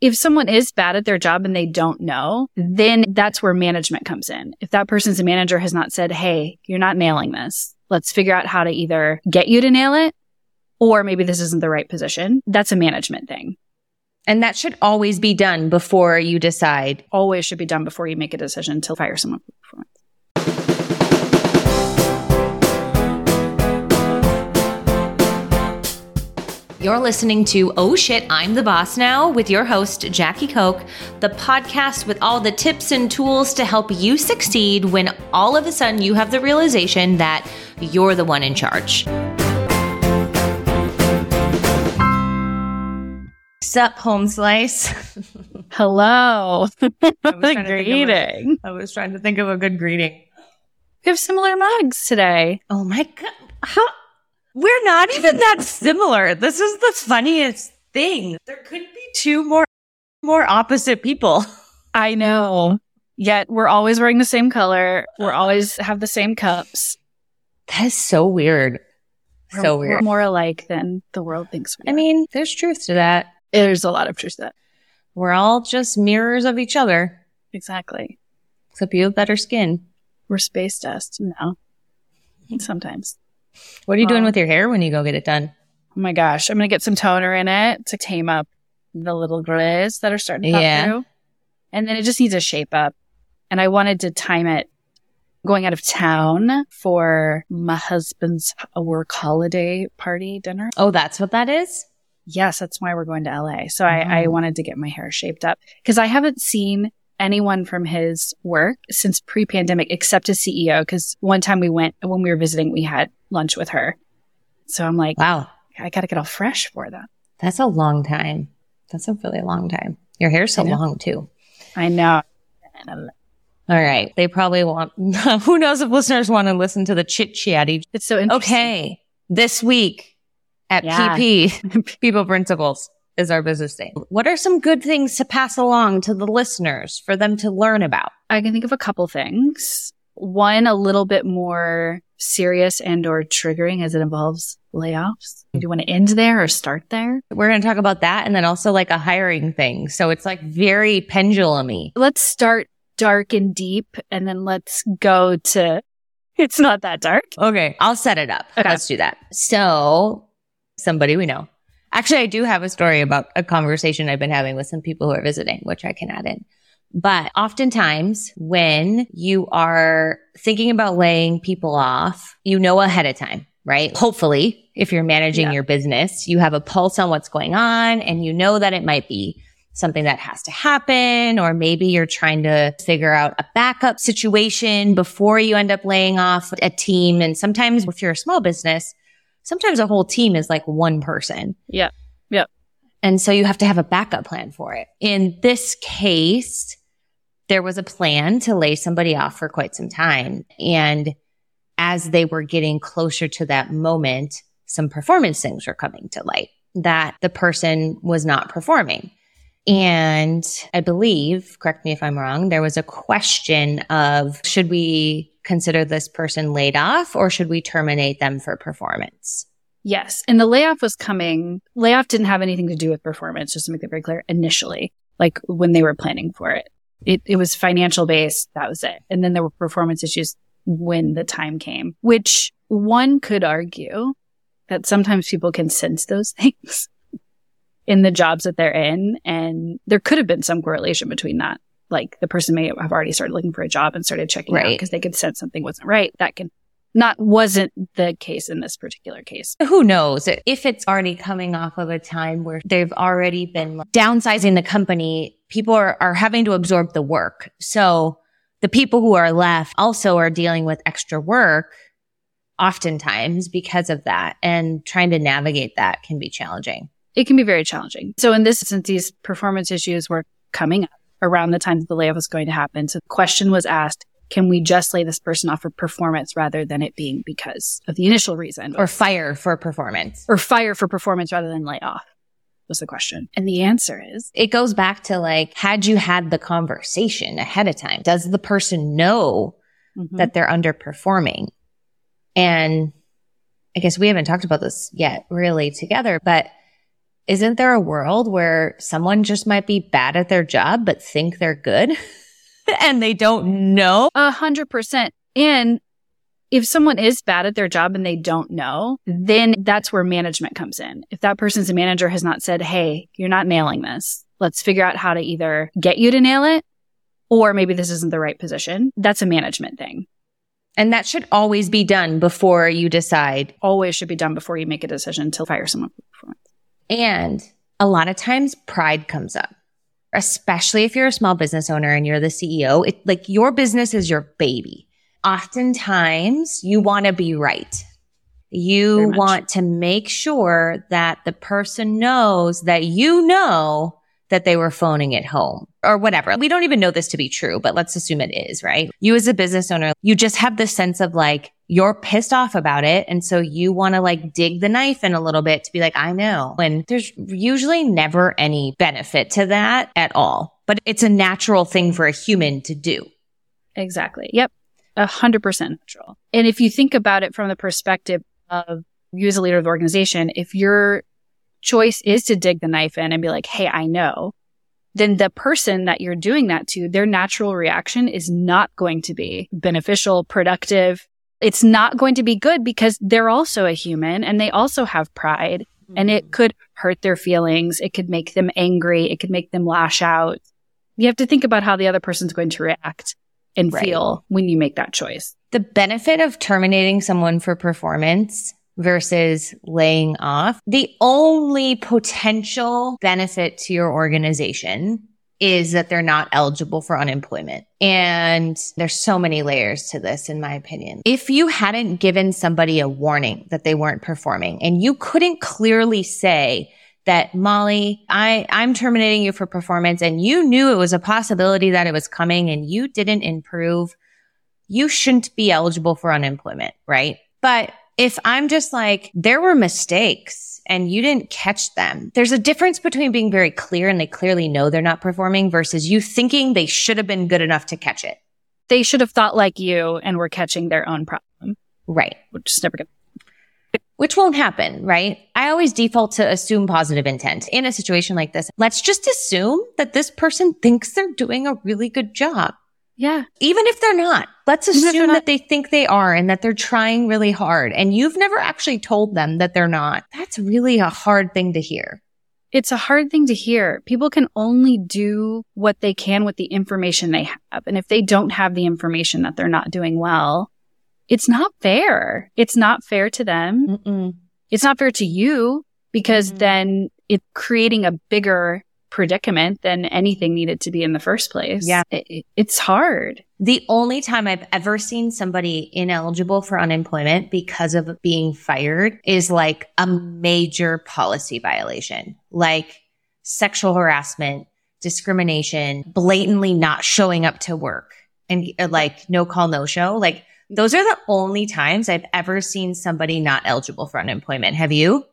If someone is bad at their job and they don't know, then that's where management comes in. If that person's a manager has not said, Hey, you're not nailing this. Let's figure out how to either get you to nail it or maybe this isn't the right position. That's a management thing. And that should always be done before you decide. Always should be done before you make a decision to fire someone You're listening to Oh Shit, I'm the Boss Now with your host, Jackie Koch, the podcast with all the tips and tools to help you succeed when all of a sudden you have the realization that you're the one in charge. Sup, home slice. Hello. greeting. I was trying to think of a good greeting. We have similar mugs today. Oh my God. How? We're not even that similar. This is the funniest thing. There could be two more, more opposite people. I know. Yet we're always wearing the same color. We're always have the same cups. That is so weird. We're, so weird. We're more alike than the world thinks we I mean, there's truth to that. There's a lot of truth to that. We're all just mirrors of each other. Exactly. Except you have better skin. We're space dust. No. Sometimes. What are you doing um, with your hair when you go get it done? Oh my gosh. I'm going to get some toner in it to tame up the little grays that are starting to pop Yeah. through. And then it just needs a shape up. And I wanted to time it going out of town for my husband's work holiday party dinner. Oh, that's what that is? Yes, that's why we're going to LA. So I, I Oh. wanted to get my hair shaped up because I haven't seen anyone from his work since pre-pandemic except his CEO. Because one time we went when we were visiting, we had lunch with her. So I'm like, Wow. I got to get all fresh for them. That's a long time. That's a really long time. Your hair's so long too. I know. All right. They probably want, who knows if listeners want to listen to the chit chatty. It's so interesting. Okay. This week at Yeah. PP, People Principles is our business day. What are some good things to pass along to the listeners for them to learn about? I can think of a couple things. One, a little bit more serious and or triggering as it involves layoffs. Do you want to end there or start there? We're going to talk about that and then also like a hiring thing. So it's like very pendulumy. Let's start dark and deep and then let's go to it's not that dark. Okay. I'll set it up. Okay. Let's do that. So somebody we know. Actually, I do have a story about a conversation I've been having with some people who are visiting, which I can add in. But oftentimes when you are thinking about laying people off, you know ahead of time, right? Hopefully, if you're managing Yeah. your business, you have a pulse on what's going on and you know that it might be something that has to happen, or maybe you're trying to figure out a backup situation before you end up laying off a team. And sometimes if you're a small business, sometimes a whole team is like one person. Yeah. And so you have to have a backup plan for it. In this case, there was a plan to lay somebody off for quite some time. And as they were getting closer to that moment, some performance things were coming to light that the person was not performing. And I believe, correct me if I'm wrong, there was a question of should we consider this person laid off or should we terminate them for performance? Yes. And the layoff was coming. Layoff didn't have anything to do with performance, just to make that very clear initially, like when they were planning for it. It, it was financial based. That was it. And then there were performance issues when the time came, which one could argue that sometimes people can sense those things in the jobs that they're in. And there could have been some correlation between that. Like the person may have already started looking for a job and started checking out because they could sense something wasn't right. That can not wasn't the case in this particular case. who knows if it's already coming off of a time where they've already been downsizing the company people are, are having to absorb the work so the people who are left also are dealing with extra work oftentimes because of that and trying to navigate that can be challenging it can be very challenging. So in this instance, these performance issues were coming up around the time that the layoff was going to happen. So the question was asked, can we just lay this person off for performance rather than it being because of the initial reason or fire for performance or fire for performance rather than lay off was the question. And the answer is it goes back to like had you had the conversation ahead of time does the person know mhm. that they're underperforming. And I guess we haven't talked about this yet really together, but isn't there a world where someone just might be bad at their job, but think they're good and they don't know? A hundred percent. And if someone is bad at their job and they don't know, then that's where management comes in. If that person's a manager has not said, Hey, you're not nailing this. Let's figure out how to either get you to nail it or maybe this isn't the right position. That's a management thing. And that should always be done before you decide. Always should be done before you make a decision to fire someone for performance. And a lot of times pride comes up, especially if you're a small business owner and you're the CEO. It, like your business is your baby. Oftentimes you want to be right. You want to make sure that the person knows that you know that they were phoning it home or whatever. We don't even know this to be true, but let's assume it is, right? You as a business owner, you just have this sense of like, you're pissed off about it. And so you want to like dig the knife in a little bit to be like, I know. And there's usually never any benefit to that at all, but it's a natural thing for a human to do. Exactly. Yep. A hundred percent natural. And if you think about it from the perspective of you as a leader of the organization, if your choice is to dig the knife in and be like, Hey, I know, then the person that you're doing that to, their natural reaction is not going to be beneficial, productive. It's not going to be good because they're also a human and they also have pride mm-hmm. and it could hurt their feelings. It could make them angry. It could make them lash out. You have to think about how the other person's going to react and right. feel when you make that choice. The benefit of terminating someone for performance versus laying off. The only potential benefit to your organization is that they're not eligible for unemployment. And there's so many layers to this, in my opinion. If you hadn't given somebody a warning that they weren't performing and you couldn't clearly say, that Molly, I, I'm terminating you for performance and you knew it was a possibility that it was coming and you didn't improve, you shouldn't be eligible for unemployment, right? But if I'm just like, there were mistakes and you didn't catch them, there's a difference between being very clear and they clearly know they're not performing versus you thinking they should have been good enough to catch it. They should have thought like you and were catching their own problem. Right. Which is never good. Which won't happen, right? I always default to assume positive intent. In a situation like this, let's just assume that this person thinks they're doing a really good job. Yeah. Even if they're not, let's assume not- that they think they are and that they're trying really hard and you've never actually told them that they're not. That's really a hard thing to hear. It's a hard thing to hear. People can only do what they can with the information they have. And if they don't have the information that they're not doing well, it's not fair. It's not fair to them. Mm-mm. It's not fair to you because mm-hmm. then it's creating a bigger predicament than anything needed to be in the first place. Yeah. It, it's hard. The only time I've ever seen somebody ineligible for unemployment because of being fired is like a major policy violation, like sexual harassment, discrimination, blatantly not showing up to work and uh, like no call, no show. Like those are the only times I've ever seen somebody not eligible for unemployment. Have you?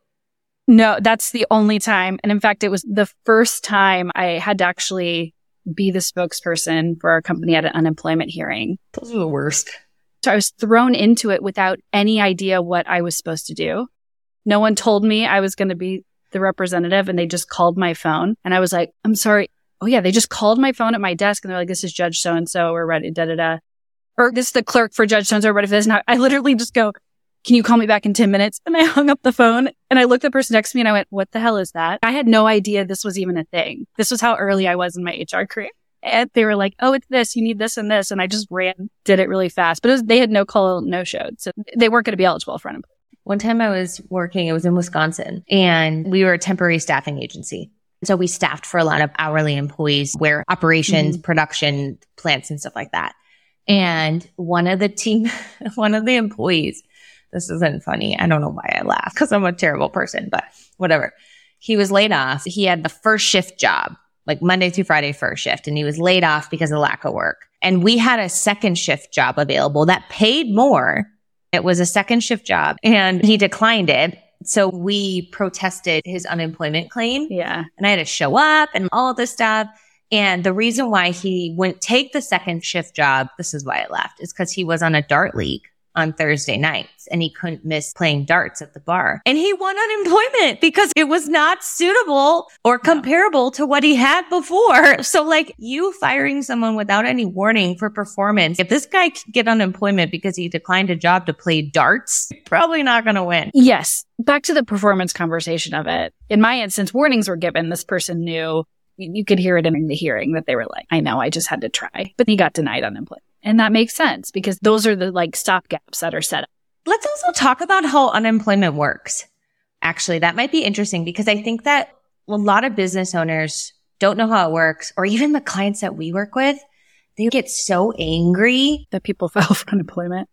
No, that's the only time. And in fact, it was the first time I had to actually be the spokesperson for our company at an unemployment hearing. Those are the worst. So I was thrown into it without any idea what I was supposed to do. No one told me I was going to be the representative and they just called my phone and I was like, I'm sorry. Oh yeah, they just called my phone at my desk and they're like, this is Judge so and so. We're ready. Da da da. Or this is the clerk for Judge so and so. We're ready for this. Now I literally just go, can you call me back in 10 minutes? And I hung up the phone and I looked at the person next to me and I went, what the hell is that? I had no idea this was even a thing. This was how early I was in my HR career. And they were like, oh, it's this, you need this and this. And I just ran, did it really fast, but was, they had no call, no show. So they weren't going to be eligible for unemployment. One time I was working, it was in Wisconsin and we were a temporary staffing agency. So we staffed for a lot of hourly employees where operations, mm-hmm. production, plants and stuff like that. And one of the team, one of the employees this isn't funny. I don't know why I laugh because I'm a terrible person, but whatever. He was laid off. He had the first shift job, like Monday through Friday first shift, and he was laid off because of lack of work. And we had a second shift job available that paid more. It was a second shift job and he declined it. So we protested his unemployment claim. Yeah. And I had to show up and all of this stuff. And the reason why he wouldn't take the second shift job, this is why I left, is because he was on a dart league on Thursday nights and he couldn't miss playing darts at the bar. And he won unemployment because it was not suitable or comparable to what he had before. So like you firing someone without any warning for performance. If this guy can get unemployment because he declined a job to play darts, probably not going to win. Yes. Back to the performance conversation of it. In my instance, warnings were given. This person knew you could hear it in the hearing that they were like, I know, I just had to try, but he got denied unemployment. And that makes sense because those are the like stop gaps that are set up. Let's also talk about how unemployment works. Actually, that might be interesting because I think that a lot of business owners don't know how it works, or even the clients that we work with, they get so angry that people file for unemployment.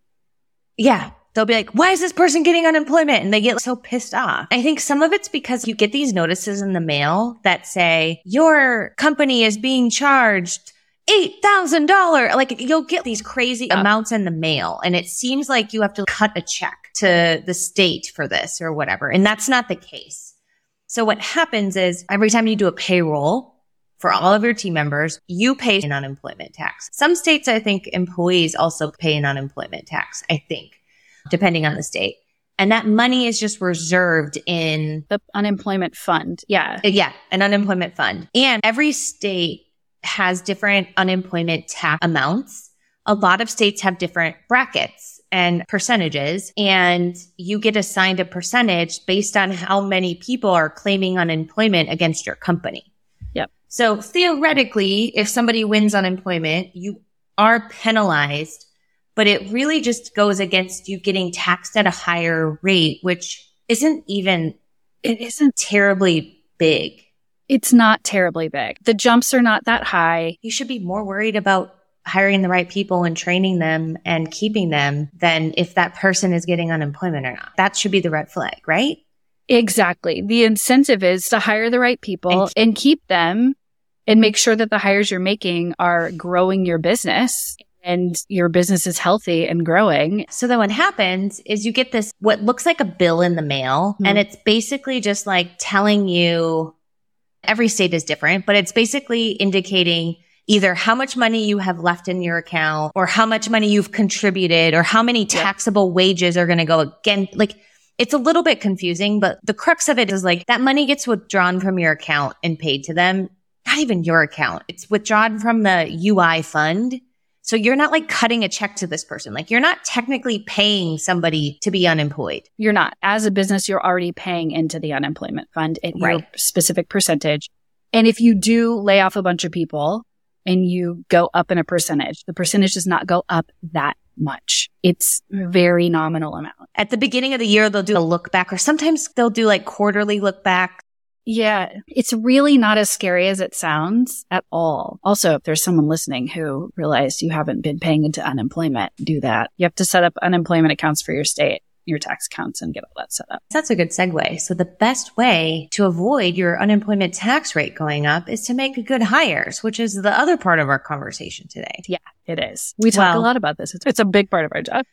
Yeah. They'll be like, why is this person getting unemployment? And they get so pissed off. I think some of it's because you get these notices in the mail that say your company is being charged $8,000. Like you'll get these crazy yeah. amounts in the mail and it seems like you have to cut a check to the state for this or whatever. And that's not the case. So what happens is every time you do a payroll for all of your team members, you pay an unemployment tax. Some states, I think employees also pay an unemployment tax, I think, depending on the state. And that money is just reserved in the unemployment fund. Yeah. Uh, yeah. An unemployment fund. And every state has different unemployment tax amounts. A lot of states have different brackets and percentages, and you get assigned a percentage based on how many people are claiming unemployment against your company. Yep. So theoretically, if somebody wins unemployment, you are penalized, but it really just goes against you getting taxed at a higher rate, which isn't even, it isn't terribly big it's not terribly big. The jumps are not that high. You should be more worried about hiring the right people and training them and keeping them than if that person is getting unemployment or not. That should be the red flag, right? Exactly. The incentive is to hire the right people and, and keep them and make sure that the hires you're making are growing your business and your business is healthy and growing. So then what happens is you get this, what looks like a bill in the mail. Mm-hmm. And it's basically just like telling you Every state is different, but it's basically indicating either how much money you have left in your account or how much money you've contributed or how many taxable yep. wages are going to go again. Like it's a little bit confusing, but the crux of it is like that money gets withdrawn from your account and paid to them. Not even your account. It's withdrawn from the UI fund so you're not like cutting a check to this person. Like you're not technically paying somebody to be unemployed. You're not. As a business, you're already paying into the unemployment fund at right. your specific percentage. And if you do lay off a bunch of people and you go up in a percentage, the percentage does not go up that much. It's a very nominal amount. At the beginning of the year, they'll do a look back or sometimes they'll do like quarterly look back. Yeah, it's really not as scary as it sounds at all. Also, if there's someone listening who realized you haven't been paying into unemployment, do that. You have to set up unemployment accounts for your state, your tax accounts, and get all that set up. That's a good segue. So the best way to avoid your unemployment tax rate going up is to make good hires, which is the other part of our conversation today. Yeah, it is. We talk well, a lot about this. It's, it's a big part of our job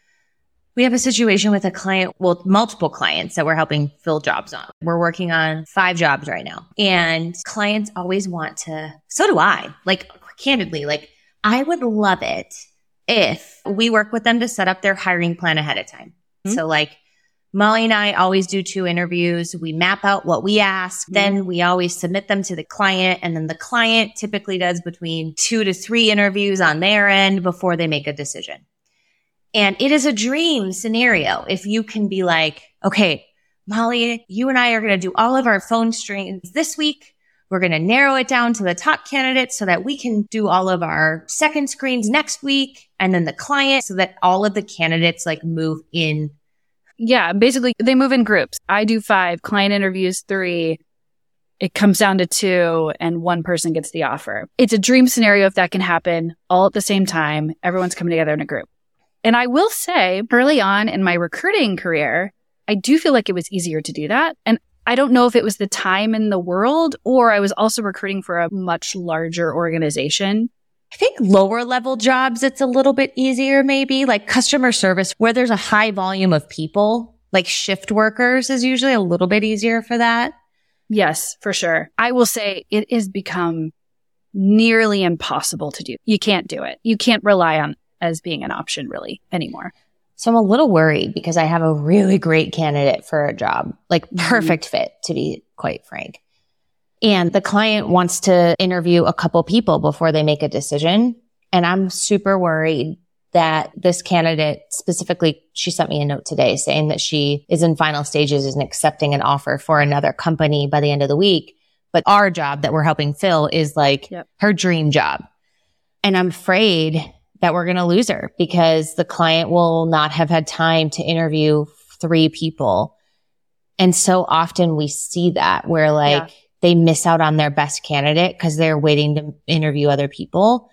we have a situation with a client, well, multiple clients that we're helping fill jobs on. We're working on five jobs right now and clients always want to, so do I, like candidly, like I would love it if we work with them to set up their hiring plan ahead of time. Mm-hmm. So like Molly and I always do two interviews. We map out what we ask. Mm-hmm. Then we always submit them to the client. And then the client typically does between two to three interviews on their end before they make a decision. And it is a dream scenario if you can be like, okay, Molly, you and I are going to do all of our phone screens this week. We're going to narrow it down to the top candidates so that we can do all of our second screens next week and then the client so that all of the candidates like move in. Yeah. Basically they move in groups. I do five client interviews, three. It comes down to two and one person gets the offer. It's a dream scenario if that can happen all at the same time. Everyone's coming together in a group. And I will say early on in my recruiting career, I do feel like it was easier to do that. And I don't know if it was the time in the world or I was also recruiting for a much larger organization. I think lower level jobs, it's a little bit easier, maybe like customer service where there's a high volume of people, like shift workers is usually a little bit easier for that. Yes, for sure. I will say it has become nearly impossible to do. You can't do it. You can't rely on as being an option really anymore. So I'm a little worried because I have a really great candidate for a job, like perfect fit to be quite frank. And the client wants to interview a couple people before they make a decision. And I'm super worried that this candidate specifically, she sent me a note today saying that she is in final stages and accepting an offer for another company by the end of the week. But our job that we're helping fill is like Yep. her dream job. And I'm afraid that we're going to lose her because the client will not have had time to interview three people. And so often we see that where like Yeah. they miss out on their best candidate because they're waiting to interview other people.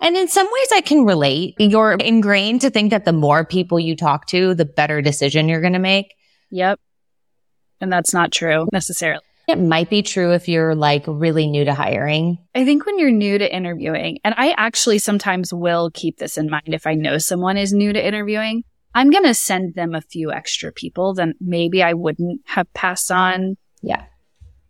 And in some ways I can relate. You're ingrained to think that the more people you talk to, the better decision you're going to make. Yep. And that's not true necessarily. It might be true if you're like really new to hiring. I think when you're new to interviewing, and I actually sometimes will keep this in mind if I know someone is new to interviewing, I'm going to send them a few extra people than maybe I wouldn't have passed on, Yeah.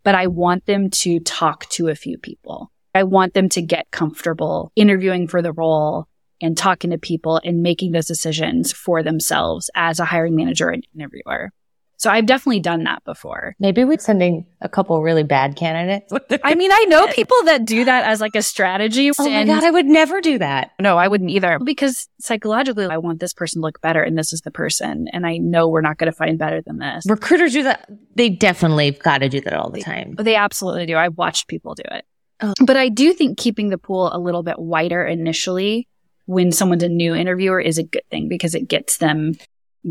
but I want them to talk to a few people. I want them to get comfortable interviewing for the role and talking to people and making those decisions for themselves as a hiring manager and interviewer. So I've definitely done that before. Maybe we're sending a couple really bad candidates. I mean, I know people that do that as like a strategy. oh my God, I would never do that. No, I wouldn't either. Because psychologically, I want this person to look better and this is the person. And I know we're not going to find better than this. Recruiters do that. They definitely got to do that all the time. They absolutely do. I've watched people do it. Oh. But I do think keeping the pool a little bit wider initially when someone's a new interviewer is a good thing because it gets them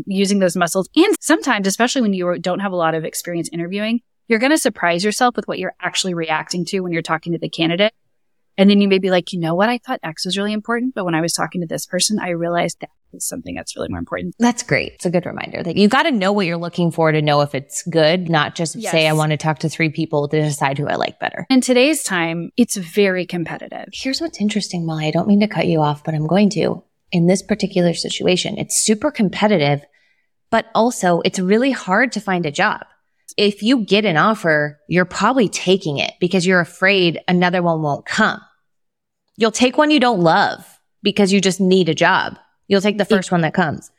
using those muscles. And sometimes, especially when you don't have a lot of experience interviewing, you're going to surprise yourself with what you're actually reacting to when you're talking to the candidate. And then you may be like, you know what? I thought X was really important. But when I was talking to this person, I realized that is something that's really more important. That's great. It's a good reminder that you got to know what you're looking for to know if it's good, not just Yes. say, I want to talk to three people to decide who I like better. In today's time, it's very competitive. Here's what's interesting, Molly. I don't mean to cut you off, but I'm going to. In this particular situation, it's super competitive, but also it's really hard to find a job. If you get an offer, you're probably taking it because you're afraid another one won't come. You'll take one you don't love because you just need a job. You'll take the first one that comes.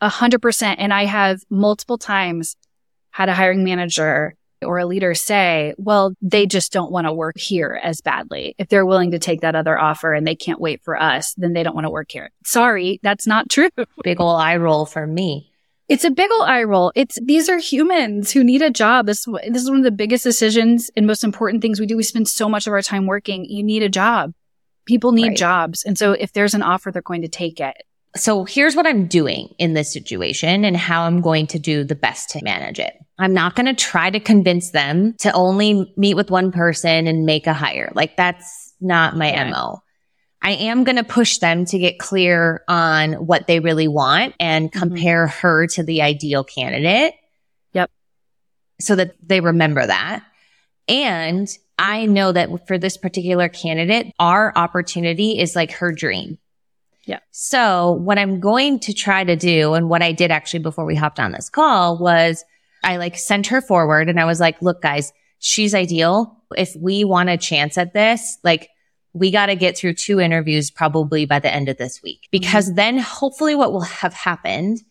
A hundred percent. And I have multiple times had a hiring manager or a leader say, well, they just don't want to work here as badly. If they're willing to take that other offer and they can't wait for us, then they don't want to work here. Sorry, that's not true. Big ol' eye roll for me. It's a big old eye roll. It's these are humans who need a job. This this is one of the biggest decisions and most important things we do. We spend so much of our time working. You need a job. People need Right. jobs, and so if there's an offer, they're going to take it. So here's what I'm doing in this situation and how I'm going to do the best to manage it. I'm not going to try to convince them to only meet with one person and make a hire. Like that's not my Yeah. MO. I am going to push them to get clear on what they really want and Mhm. compare her to the ideal candidate. Yep. So that they remember that. And I know that for this particular candidate, our opportunity is like her dream. Yeah. So what I'm going to try to do and what I did actually before we hopped on this call was I like sent her forward and I was like, look, guys, she's ideal. If we want a chance at this, like we got to get through two interviews probably by the end of this week mm-hmm. because then hopefully what will have happened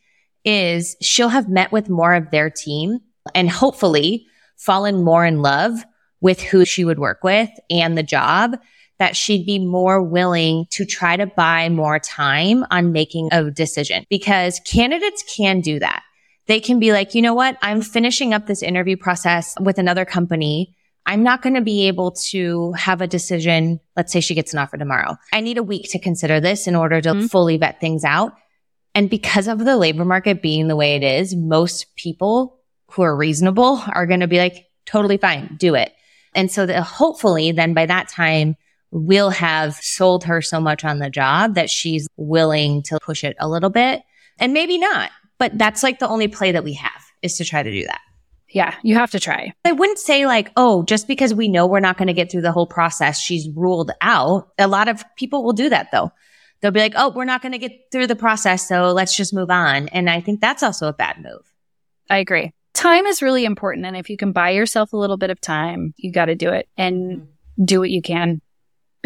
is she'll have met with more of their team and hopefully fallen more in love with who she would work with and the job that she'd be more willing to try to buy more time on making a decision because candidates can do that. They can be like, you know what? I'm finishing up this interview process with another company. I'm not going to be able to have a decision. Let's say she gets an offer tomorrow. I need a week to consider this in order to Mhm. fully vet things out. And because of the labor market being the way it is, most people who are reasonable are going to be like, totally fine, do it. And so that hopefully then by that time, we'll have sold her so much on the job that she's willing to push it a little bit and maybe not. But that's like the only play that we have is to try to do that. Yeah, you have to try. I wouldn't say like, oh, just because we know we're not going to get through the whole process, she's ruled out. A lot of people will do that though. They'll be like, oh, we're not going to get through the process. So let's just move on. And I think that's also a bad move. I agree. Time is really important. And if you can buy yourself a little bit of time, you got to do it and do what you can.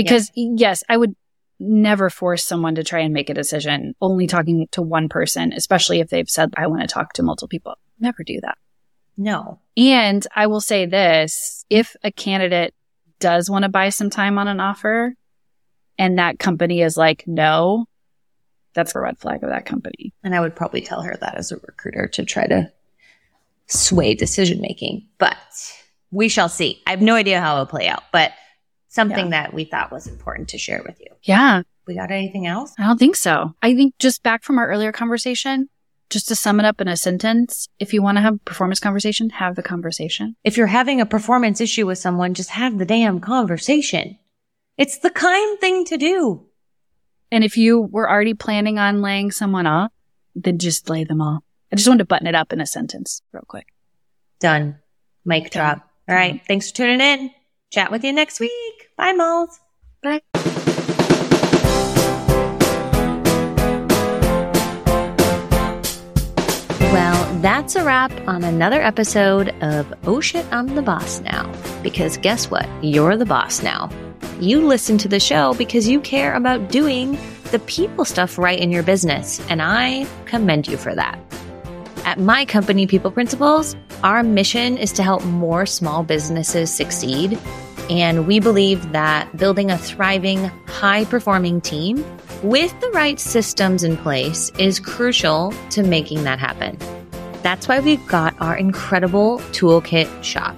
Because yes, I would never force someone to try and make a decision only talking to one person, especially if they've said, I want to talk to multiple people. Never do that. No. And I will say this if a candidate does want to buy some time on an offer and that company is like, no, that's a red flag of that company. And I would probably tell her that as a recruiter to try to sway decision making. But we shall see. I have no idea how it'll play out, but something yeah. that we thought was important to share with you. Yeah. We got anything else? I don't think so. I think just back from our earlier conversation, just to sum it up in a sentence, if you want to have a performance conversation, have the conversation. If you're having a performance issue with someone, just have the damn conversation. It's the kind thing to do. And if you were already planning on laying someone off, then just lay them off. I just wanted to button it up in a sentence real quick. Done. Mic drop. All right. Thanks for tuning in. Chat with you next week. Bye, Malls. Bye. Well, that's a wrap on another episode of Oh Shit, I'm the Boss Now. Because guess what? You're the boss now. You listen to the show because you care about doing the people stuff right in your business, and I commend you for that. At my company, People Principles, our mission is to help more small businesses succeed. And we believe that building a thriving, high performing team with the right systems in place is crucial to making that happen. That's why we've got our incredible toolkit shop.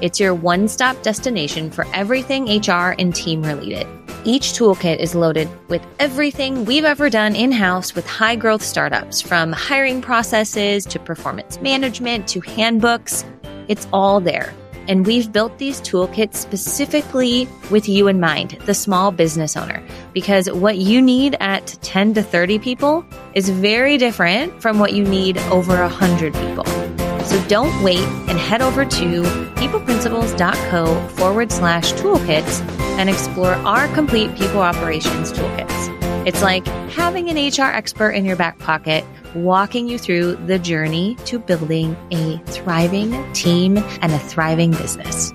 It's your one stop destination for everything HR and team related. Each toolkit is loaded with everything we've ever done in house with high growth startups, from hiring processes to performance management to handbooks. It's all there. And we've built these toolkits specifically with you in mind, the small business owner, because what you need at 10 to 30 people is very different from what you need over 100 people. So don't wait and head over to peopleprinciples.co forward slash toolkits and explore our complete people operations toolkits. It's like having an HR expert in your back pocket walking you through the journey to building a thriving team and a thriving business.